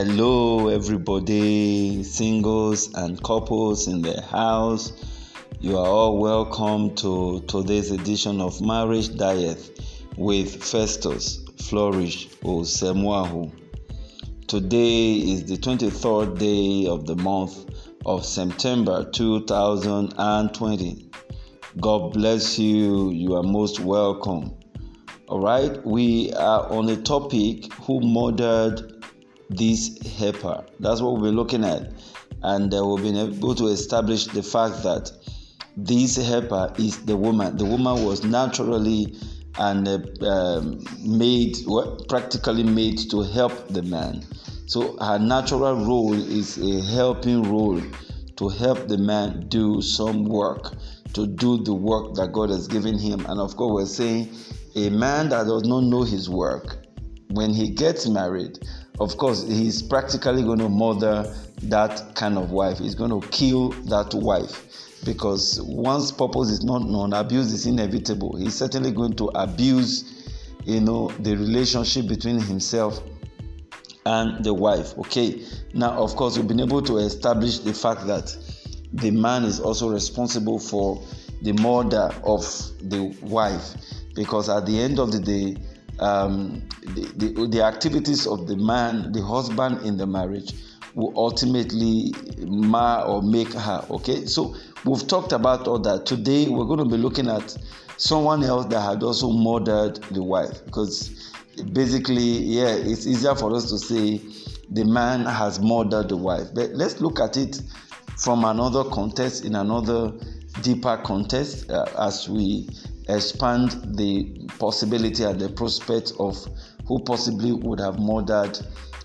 Hello, everybody, singles and couples in the house. You are all welcome to today's edition of Marriage Diet with Festus Flourish Osemwahu. Today is the 23rd day of the month of September 2020. God bless you. You are most welcome. All right, we are on a topic who murdered this helper. That's what we'll be looking at. And uh, we've been able to establish the fact that this helper is the woman. The woman was naturally and uh, um, made, well, practically made to help the man. So her natural role is a helping role to help the man do some work, to do the work that God has given him. And of course, we're saying a man that does not know his work, when he gets married, of course, he's practically going to murder that kind of wife. He's going to kill that wife because once purpose is not known, abuse is inevitable. He's certainly going to abuse, you know, the relationship between himself and the wife. Okay. Now, of course, we've been able to establish the fact that the man is also responsible for the murder of the wife because at the end of the day, um, the, the, the activities of the man, the husband in the marriage, will ultimately mar or make her. Okay, so we've talked about all that. Today we're going to be looking at someone else that had also murdered the wife because basically, yeah, it's easier for us to say the man has murdered the wife. But let's look at it from another context, in another deeper context, uh, as we expand the possibility and the prospect of who possibly would have murdered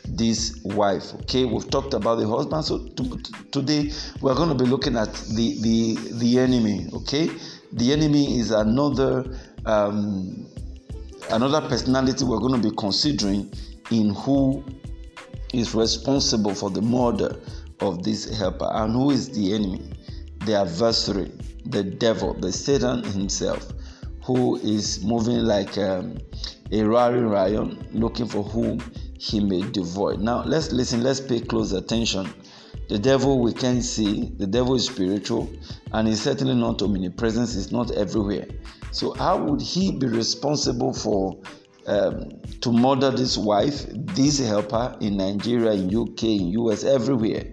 this wife okay? We've talked about the husband so to, today we're going to be looking at the the the enemy okay? The enemy is another um, another personality we're going to be considering in who is responsible for the murder of this helper. And who is the enemy? The adversary the devil the satan himself who is moving like um, a roaring lion looking for whom he may devour. Now, let's listen, let's pay close attention. The devil we can see, the devil is spiritual and is certainly not omnipresent, is not everywhere. So, how would he be responsible for um, to murder this wife, this helper in Nigeria, in UK, in US, everywhere?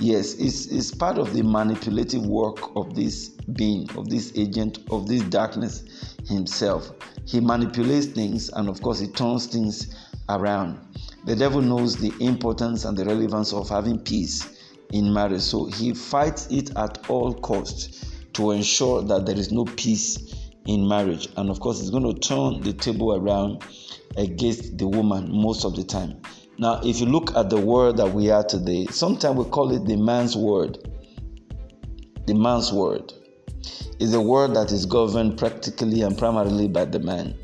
Yes, it's, it's part of the manipulative work of this being, of this agent, of this darkness himself. He manipulates things and, of course, he turns things around. The devil knows the importance and the relevance of having peace in marriage, so he fights it at all costs to ensure that there is no peace in marriage. And, of course, he's going to turn the table around against the woman most of the time. Now, if you look at the world that we are today, sometimes we call it the man's world. The man's world is a world that is governed practically and primarily by the man.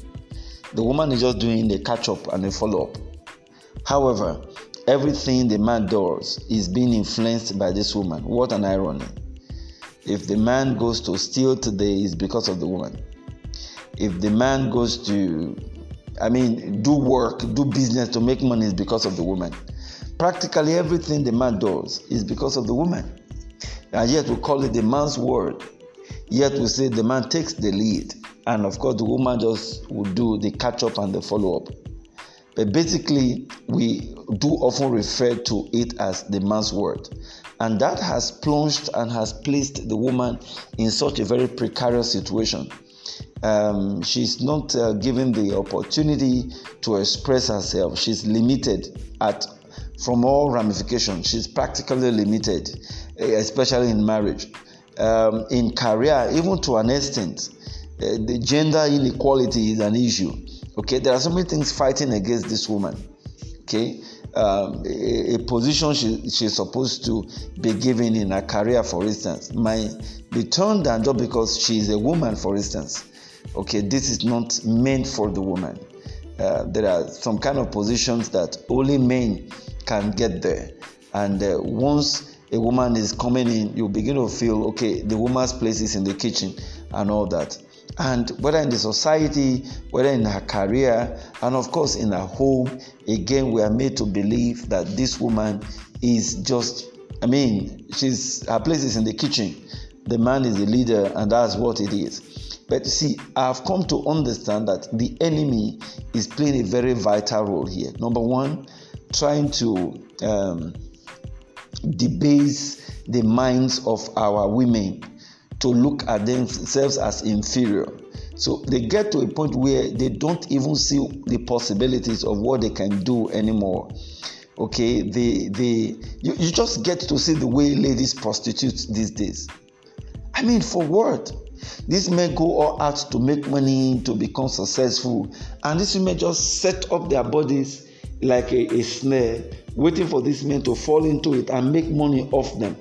The woman is just doing the catch up and the follow up. However, everything the man does is being influenced by this woman. What an irony. If the man goes to steal today, it's because of the woman. If the man goes to I mean, do work, do business to make money is because of the woman. Practically everything the man does is because of the woman. And yet we call it the man's word. Yet we say the man takes the lead. And of course, the woman just will do the catch up and the follow up. But basically, we do often refer to it as the man's word. And that has plunged and has placed the woman in such a very precarious situation um, she's not uh, given the opportunity to express herself. She's limited at from all ramifications. She's practically limited, eh, especially in marriage, um, in career, even to an extent. Uh, the gender inequality is an issue. Okay, there are so many things fighting against this woman. Okay, um, a, a, position she, she's supposed to be given in her career, for instance, might be turned down just because she is a woman, for instance okay this is not meant for the woman uh, there are some kind of positions that only men can get there and uh, once a woman is coming in you begin to feel okay the woman's place is in the kitchen and all that and whether in the society, whether in her career, and of course in her home, again, we are made to believe that this woman is just, I mean, she's her place is in the kitchen. The man is the leader, and that's what it is. But see, I've come to understand that the enemy is playing a very vital role here. Number one, trying to um, debase the minds of our women to look at themselves as inferior. So they get to a point where they don't even see the possibilities of what they can do anymore. Okay, they they you, you just get to see the way ladies prostitute these days. I mean, for what? These men go all out to make money to become successful, and these women just set up their bodies like a, a snare, waiting for these men to fall into it and make money off them.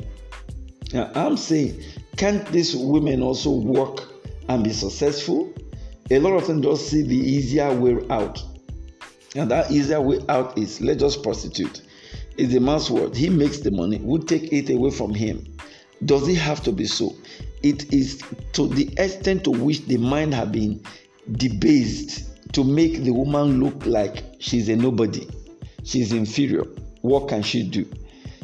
Now, I'm saying can't these women also work and be successful? A lot of them just see the easier way out. And that easier way out is let's just prostitute. It's the man's word. He makes the money. We take it away from him. Does it have to be so? It is to the extent to which the mind has been debased to make the woman look like she's a nobody. She's inferior. What can she do?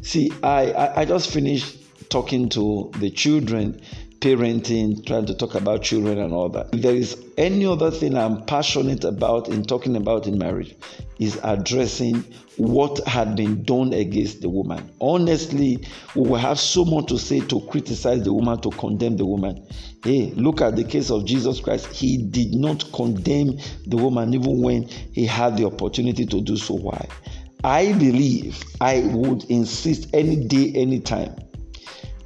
See, I, I, I just finished talking to the children, parenting, trying to talk about children and all that. If there is any other thing I'm passionate about in talking about in marriage, is addressing what had been done against the woman. Honestly, we will have so much to say to criticize the woman, to condemn the woman. Hey, look at the case of Jesus Christ. He did not condemn the woman even when he had the opportunity to do so. Why? I believe I would insist any day, anytime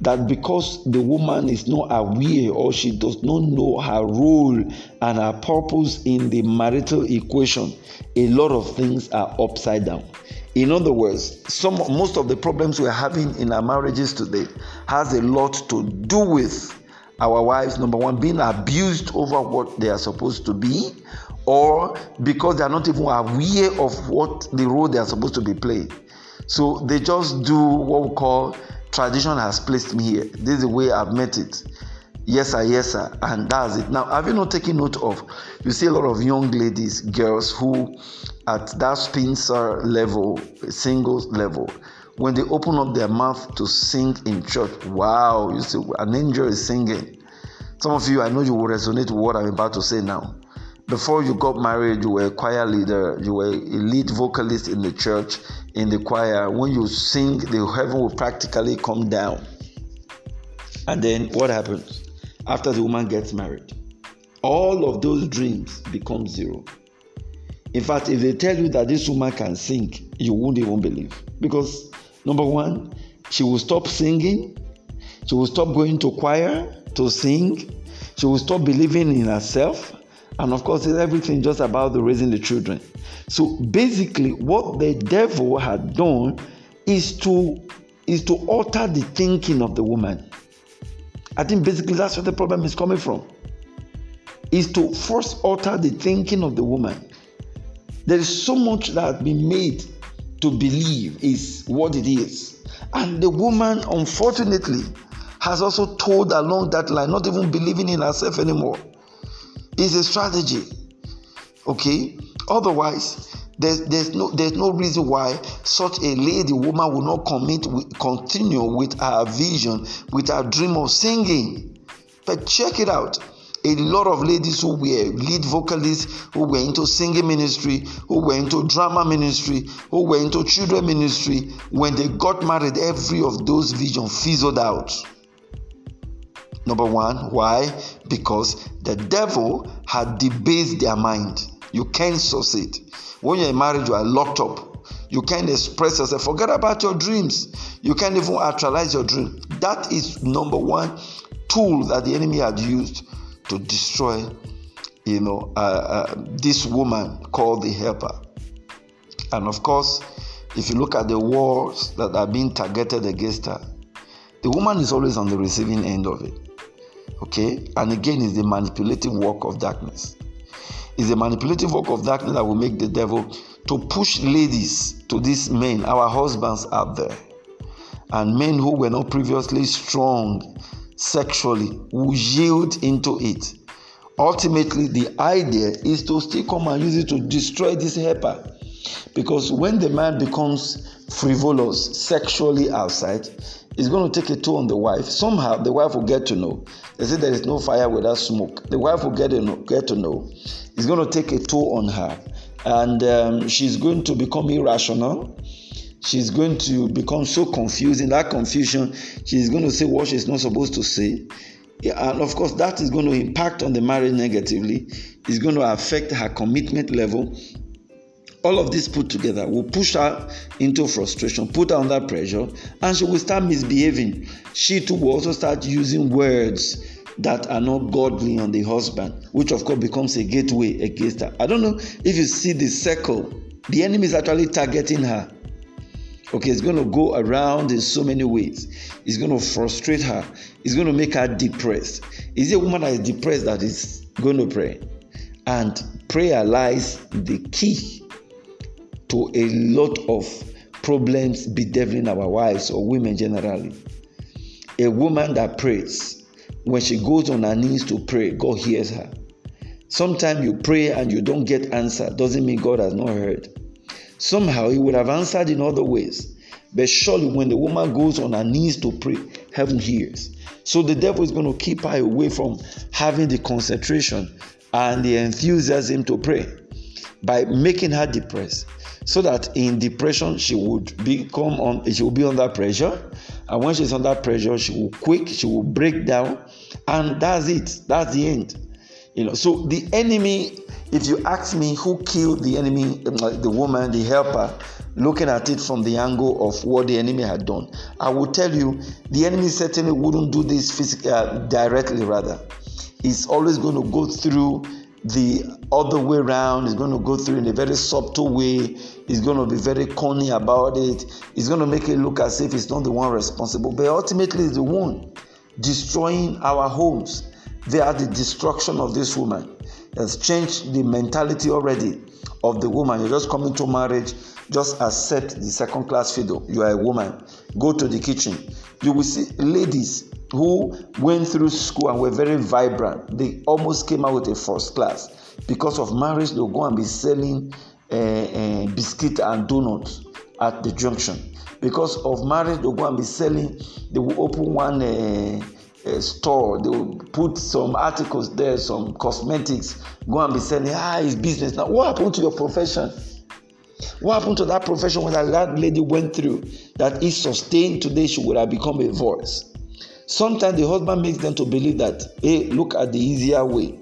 that because the woman is not aware or she does not know her role and her purpose in the marital equation, a lot of things are upside down. In other words, some most of the problems we're having in our marriages today has a lot to do with our wives number one being abused over what they are supposed to be or because they are not even aware of what the role they are supposed to be playing so they just do what we call tradition has placed me here. This is the way I've met it. Yes, sir, yes, sir, and that's it. Now, have you not taken note of? You see a lot of young ladies, girls who, at that spinster level, singles level, when they open up their mouth to sing in church, wow, you see, an angel is singing. Some of you, I know you will resonate with what I'm about to say now. Before you got married, you were a choir leader, you were a lead vocalist in the church, in the choir. When you sing, the heaven will practically come down. And then what happens after the woman gets married? All of those dreams become zero. In fact, if they tell you that this woman can sing, you won't even believe. Because number one, she will stop singing, she will stop going to choir to sing, she will stop believing in herself, and of course, it's everything just about the raising the children. So basically, what the devil had done is to is to alter the thinking of the woman. I think basically that's where the problem is coming from. Is to first alter the thinking of the woman. There is so much that has been made to believe is what it is. And the woman, unfortunately, has also told along that line, not even believing in herself anymore is a strategy. Okay? Otherwise, there's, there's no there's no reason why such a lady woman will not commit continue with her vision with her dream of singing but check it out a lot of ladies who were lead vocalists who were into singing ministry who were into drama ministry who were into children ministry when they got married every of those visions fizzled out Number one, why? Because the devil had debased their mind. You can't succeed. When you're in marriage, you are locked up. You can't express yourself. Forget about your dreams. You can't even actualize your dream. That is number one tool that the enemy had used to destroy, you know, uh, uh, this woman called the helper. And of course, if you look at the wars that are being targeted against her, the woman is always on the receiving end of it. Okay? And again, it's the manipulative work of darkness. It's the manipulative work of darkness that will make the devil to push ladies to these men, our husbands out there. And men who were not previously strong sexually will yield into it ultimately the idea is to still come and use it to destroy this helper because when the man becomes frivolous sexually outside it's going to take a toll on the wife. Somehow the wife will get to know. They say there is no fire without smoke. The wife will get to know, get to know. It's going to take a toll on her. And um, she's going to become irrational. She's going to become so confused in that confusion she's going to say what she's not supposed to say. And of course that is going to impact on the marriage negatively. It's going to affect her commitment level all of this put together will push her into frustration put her under pressure and she will start misbehaving she too will also start using words that are not godly on the husband which of course becomes a gateway against her i don't know if you see the circle the enemy is actually targeting her Okay, it's going to go around in so many ways. It's going to frustrate her. It's going to make her depressed. Is a woman that is depressed that is going to pray? And prayer lies the key to a lot of problems bedeviling our wives or women generally. A woman that prays, when she goes on her knees to pray, God hears her. Sometimes you pray and you don't get answer, doesn't mean God has not heard. Somehow he would have answered in other ways. But surely, when the woman goes on her knees to pray, heaven hears. So the devil is going to keep her away from having the concentration and the enthusiasm to pray by making her depressed. So that in depression she would become on she will be under pressure, and when she's under pressure, she will quake, she will break down, and that's it. That's the end. You know, so the enemy if you ask me who killed the enemy, um, the woman, the helper, looking at it from the angle of what the enemy had done, I will tell you the enemy certainly wouldn't do this physically, uh, directly, rather. He's always going to go through the other way around. is going to go through in a very subtle way. He's going to be very corny about it. He's going to make it look as if he's not the one responsible, but ultimately, the one destroying our homes. They are the destruction of this woman has changed the mentality already of the woman. You're just coming to marriage, just accept the second class fiddle. You are a woman. Go to the kitchen. You will see ladies who went through school and were very vibrant. They almost came out with a first class. Because of marriage, they'll go and be selling uh, uh, biscuit and donuts at the junction. Because of marriage, they'll go and be selling, they will open one. Uh, store they will put some articles there some cosmetics go and be selling ah it's business now what happened to your profession what happened to that profession when that lady went through that if sustained today she would have become a voice sometimes the husband makes them to believe that hey look at the easier way.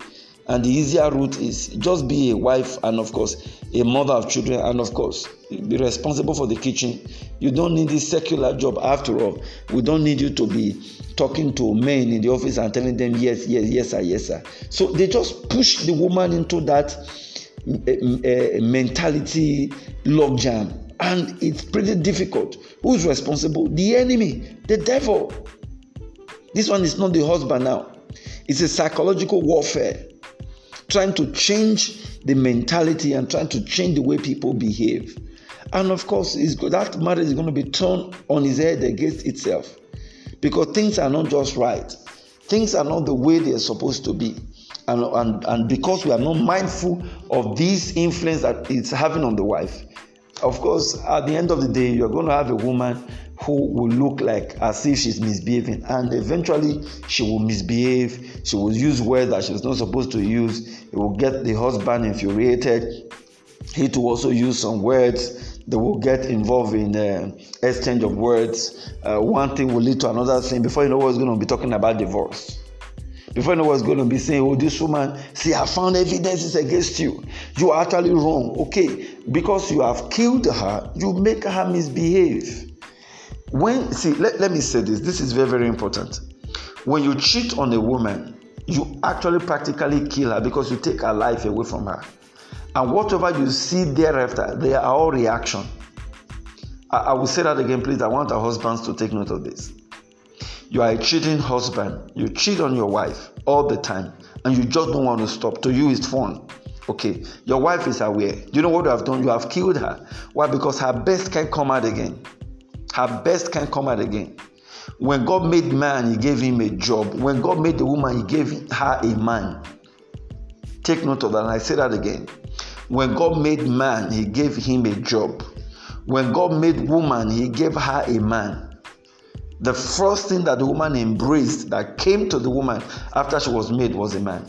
And the easier route is just be a wife and of course a mother of children. And of course be responsible for the kitchen. You don't need this secular job after all. We don't need you to be talking to men in the office and telling them yes yes yes sir yes sir. So they just push the woman into that uh, mentality logjam. And it's pretty difficult. Who's responsible? The enemy the devil this one is not the husband now it's a psychological warfare trying to change the mentality and trying to change the way people behave. And of course, that marriage is going to be turned on his head against itself because things are not just right. Things are not the way they are supposed to be. And, and, and because we are not mindful of this influence that it's having on the wife, of course, at the end of the day, you're going to have a woman who will look like as if she's misbehaving. And eventually she will misbehave. She will use words that she's not supposed to use. It will get the husband infuriated. He to also use some words. They will get involved in uh, exchange of words. Uh, one thing will lead to another thing. Before you know what's going to be talking about divorce. Before you know what's going to be saying oh this woman see i found evidences against you. You are actually wrong. Okay because you have killed her you make her misbehave when see let, let me say this. This is very very important. When you cheat on a woman you actually practically kill her because you take her life away from her. And whatever you see thereafter they are all reaction. I, I will say that again please. I want our husbands to take note of this. You are a cheating husband. You cheat on your wife all the time and you just don't want to stop. To you it's fun. Okay your wife is aware. You know what you have done? You have killed her. Why? Because her best can come out again her best can come out again. When God made man, He gave him a job. When God made the woman, He gave her a man. Take note of that. And I say that again. When God made man, he gave him a job. When God made woman, he gave her a man. The first thing that the woman embraced that came to the woman after she was made was a man.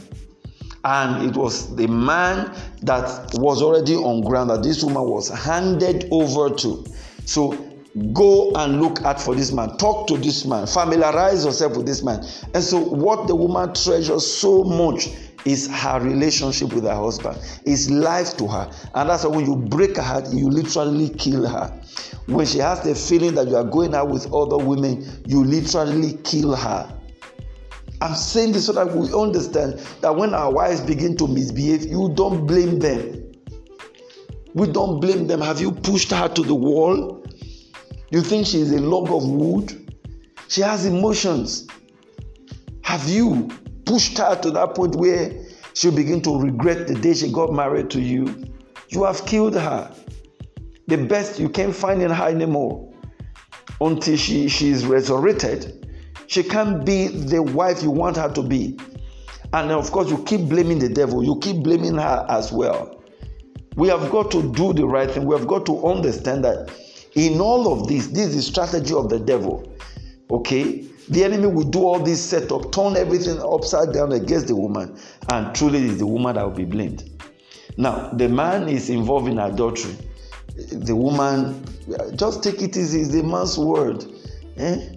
And it was the man that was already on ground that this woman was handed over to. So go and look at for this man. Talk to this man. Familiarize yourself with this man. And so what the woman treasures so much is her relationship with her husband is life to her. And that's why when you break her heart you literally kill her. When she has the feeling that you are going out with other women you literally kill her. I'm saying this so that we understand that when our wives begin to misbehave you don't blame them. We don't blame them. Have you pushed her to the wall you think she is a log of wood she has emotions have you pushed her to that point where she'll begin to regret the day she got married to you. You have killed her. The best you can't find in her anymore until she, she is resurrected. She can't be the wife you want her to be. And of course, you keep blaming the devil, you keep blaming her as well. We have got to do the right thing. We have got to understand that in all of this, this is strategy of the devil. Okay? The enemy will do all this setup, turn everything upside down against the woman, and truly it is the woman that will be blamed. Now, the man is involved in adultery. The woman, just take it easy, it's the man's word. Eh?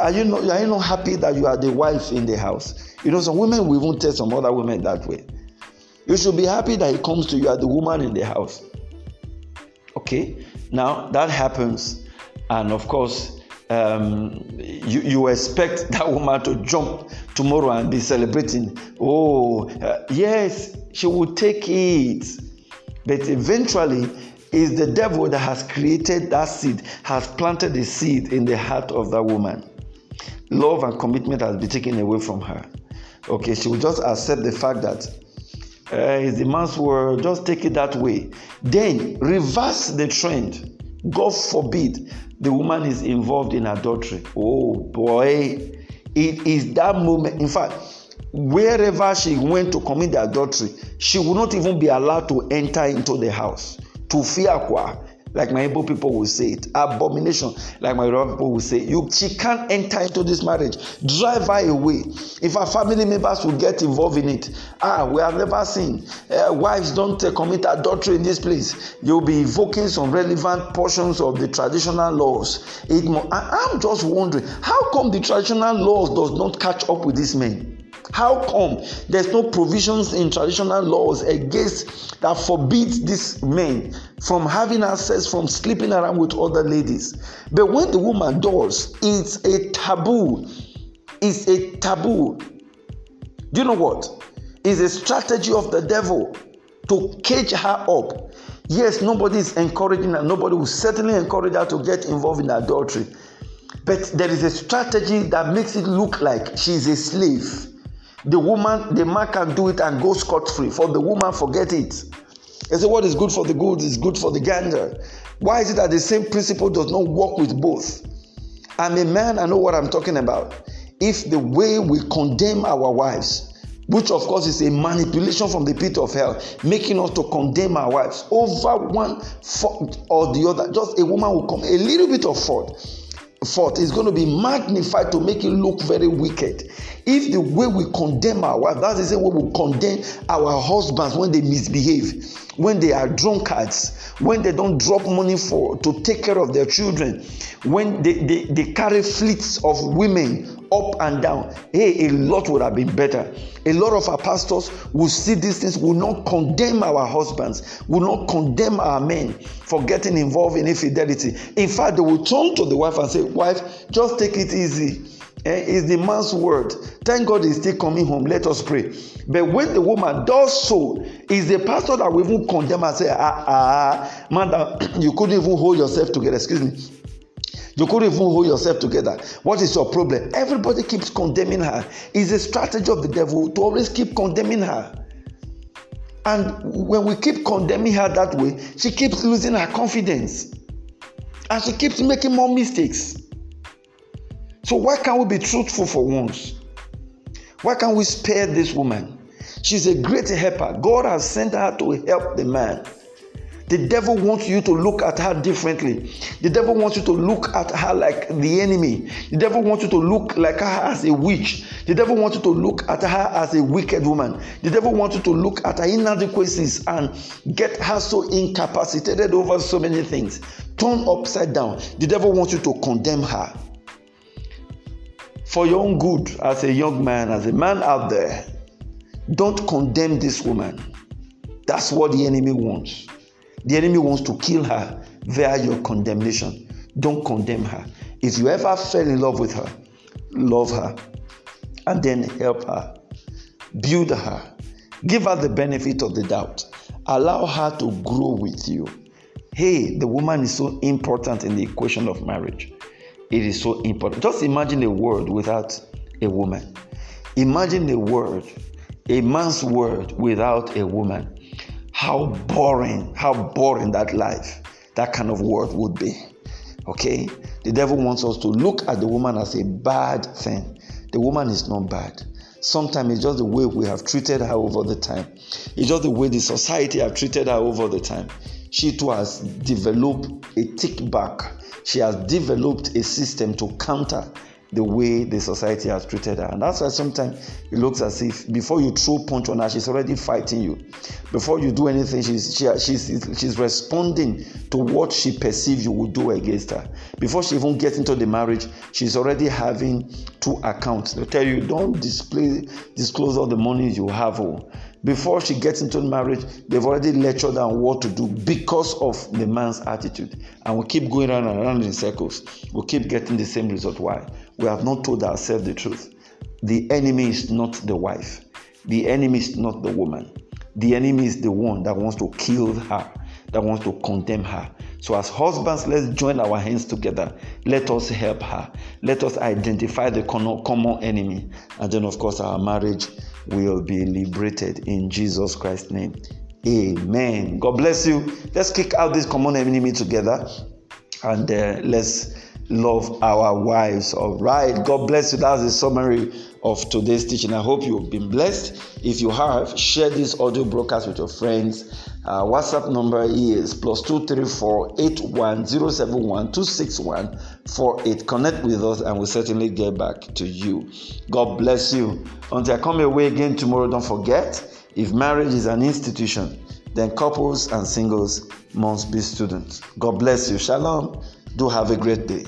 Are, you not, are you not happy that you are the wife in the house? You know, some women will even tell some other women that way. You should be happy that he comes to you as the woman in the house. Okay? Now, that happens, and of course, um, you, you expect that woman to jump tomorrow and be celebrating. Oh, uh, yes, she will take it. But eventually, is the devil that has created that seed, has planted the seed in the heart of that woman. Love and commitment has been taken away from her. Okay, she will just accept the fact that uh, it's the man's word, just take it that way. Then reverse the trend. God forbid the woman is involved in adultery. Oh boy, it is that moment. In fact, wherever she went to commit adultery, she would not even be allowed to enter into the house. To fear like my Igbo people will say it, abomination, like my Yoruba people will say. You, she can't enter into this marriage. Drive her away. If her family members will get involved in it, ah, we have never seen. Uh, wives don't uh, commit adultery in this place. You'll be invoking some relevant portions of the traditional laws. It, I, I'm just wondering, how come the traditional laws does not catch up with these men? How come there's no provisions in traditional laws against that forbids these men from having access from sleeping around with other ladies? But when the woman does, it's a taboo. It's a taboo. Do you know what? It's a strategy of the devil to cage her up. Yes, nobody is encouraging her, nobody will certainly encourage her to get involved in adultery. But there is a strategy that makes it look like she's a slave the woman, the man can do it and go scot free. For the woman, forget it. They say, What is good for the good is good for the gander. Why is it that the same principle does not work with both? I'm a man, I know what I'm talking about. If the way we condemn our wives, which of course is a manipulation from the pit of hell, making us to condemn our wives over one fault or the other, just a woman will come, a little bit of fault fault is going to be magnified to make it look very wicked. If the way we condemn our wife, that's the same way we condemn our husbands when they misbehave, when they are drunkards, when they don't drop money for to take care of their children, when they, they, they carry fleets of women up and down. Hey, a lot would have been better. A lot of our pastors will see these things, will not condemn our husbands, will not condemn our men for getting involved in infidelity. In fact, they will turn to the wife and say, Wife, just take it easy. Eh, it's the man's word. Thank God he's still coming home. Let us pray. But when the woman does so, is the pastor that will even condemn and say, Ah, ah, man, you couldn't even hold yourself together. Excuse me You couldn't even hold yourself together. What is your problem? Everybody keeps condemning her. It's a strategy of the devil to always keep condemning her. And when we keep condemning her that way, she keeps losing her confidence. And she keeps making more mistakes. So why can't we be truthful for once? Why can't we spare this woman? She's a great helper. God has sent her to help the man. The devil wants you to look at her differently. The devil wants you to look at her like the enemy. The devil wants you to look like her as a witch. The devil wants you to look at her as a wicked woman. The devil wants you to look at her inadequacies and get her so incapacitated over so many things. Turn upside down. The devil wants you to condemn her. For your own good, as a young man, as a man out there, don't condemn this woman. That's what the enemy wants. The enemy wants to kill her via your condemnation. Don't condemn her. If you ever fell in love with her, love her and then help her. Build her. Give her the benefit of the doubt. Allow her to grow with you. Hey, the woman is so important in the equation of marriage. It is so important. Just imagine a world without a woman. Imagine a world, a man's world without a woman how boring, how boring that life, that kind of world would be. Okay? The devil wants us to look at the woman as a bad thing. The woman is not bad. Sometimes it's just the way we have treated her over the time. It's just the way the society have treated her over the time. She too has developed a tick back. She has developed a system to counter the way the society has treated her. And that's why sometimes it looks as if before you throw punch on her, she's already fighting you. Before you do anything, she's, she, she's, she's responding to what she perceives you will do against her. Before she even gets into the marriage, she's already having two accounts. They'll tell you, don't display, disclose all the money you have. Oh before she gets into marriage, they've already lectured on what to do because of the man's attitude. And we keep going around and around in circles. We keep getting the same result. Why? We have not told ourselves the truth. The enemy is not the wife, the enemy is not the woman. The enemy is the one that wants to kill her, that wants to condemn her. So, as husbands, let's join our hands together. Let us help her. Let us identify the common enemy. And then, of course, our marriage will be liberated in Jesus Christ's name. Amen. God bless you. Let's kick out this common enemy together and uh, let's love our wives. All right. God bless you. That's the summary of today's teaching. I hope you've been blessed. If you have, share this audio broadcast with your friends. Uh, WhatsApp number is plus two three four eight one zero seven one two six one four eight. Connect with us, and we'll certainly get back to you. God bless you. Until I come away again tomorrow, don't forget if marriage is an institution, then couples and singles must be students. God bless you. Shalom. Do have a great day.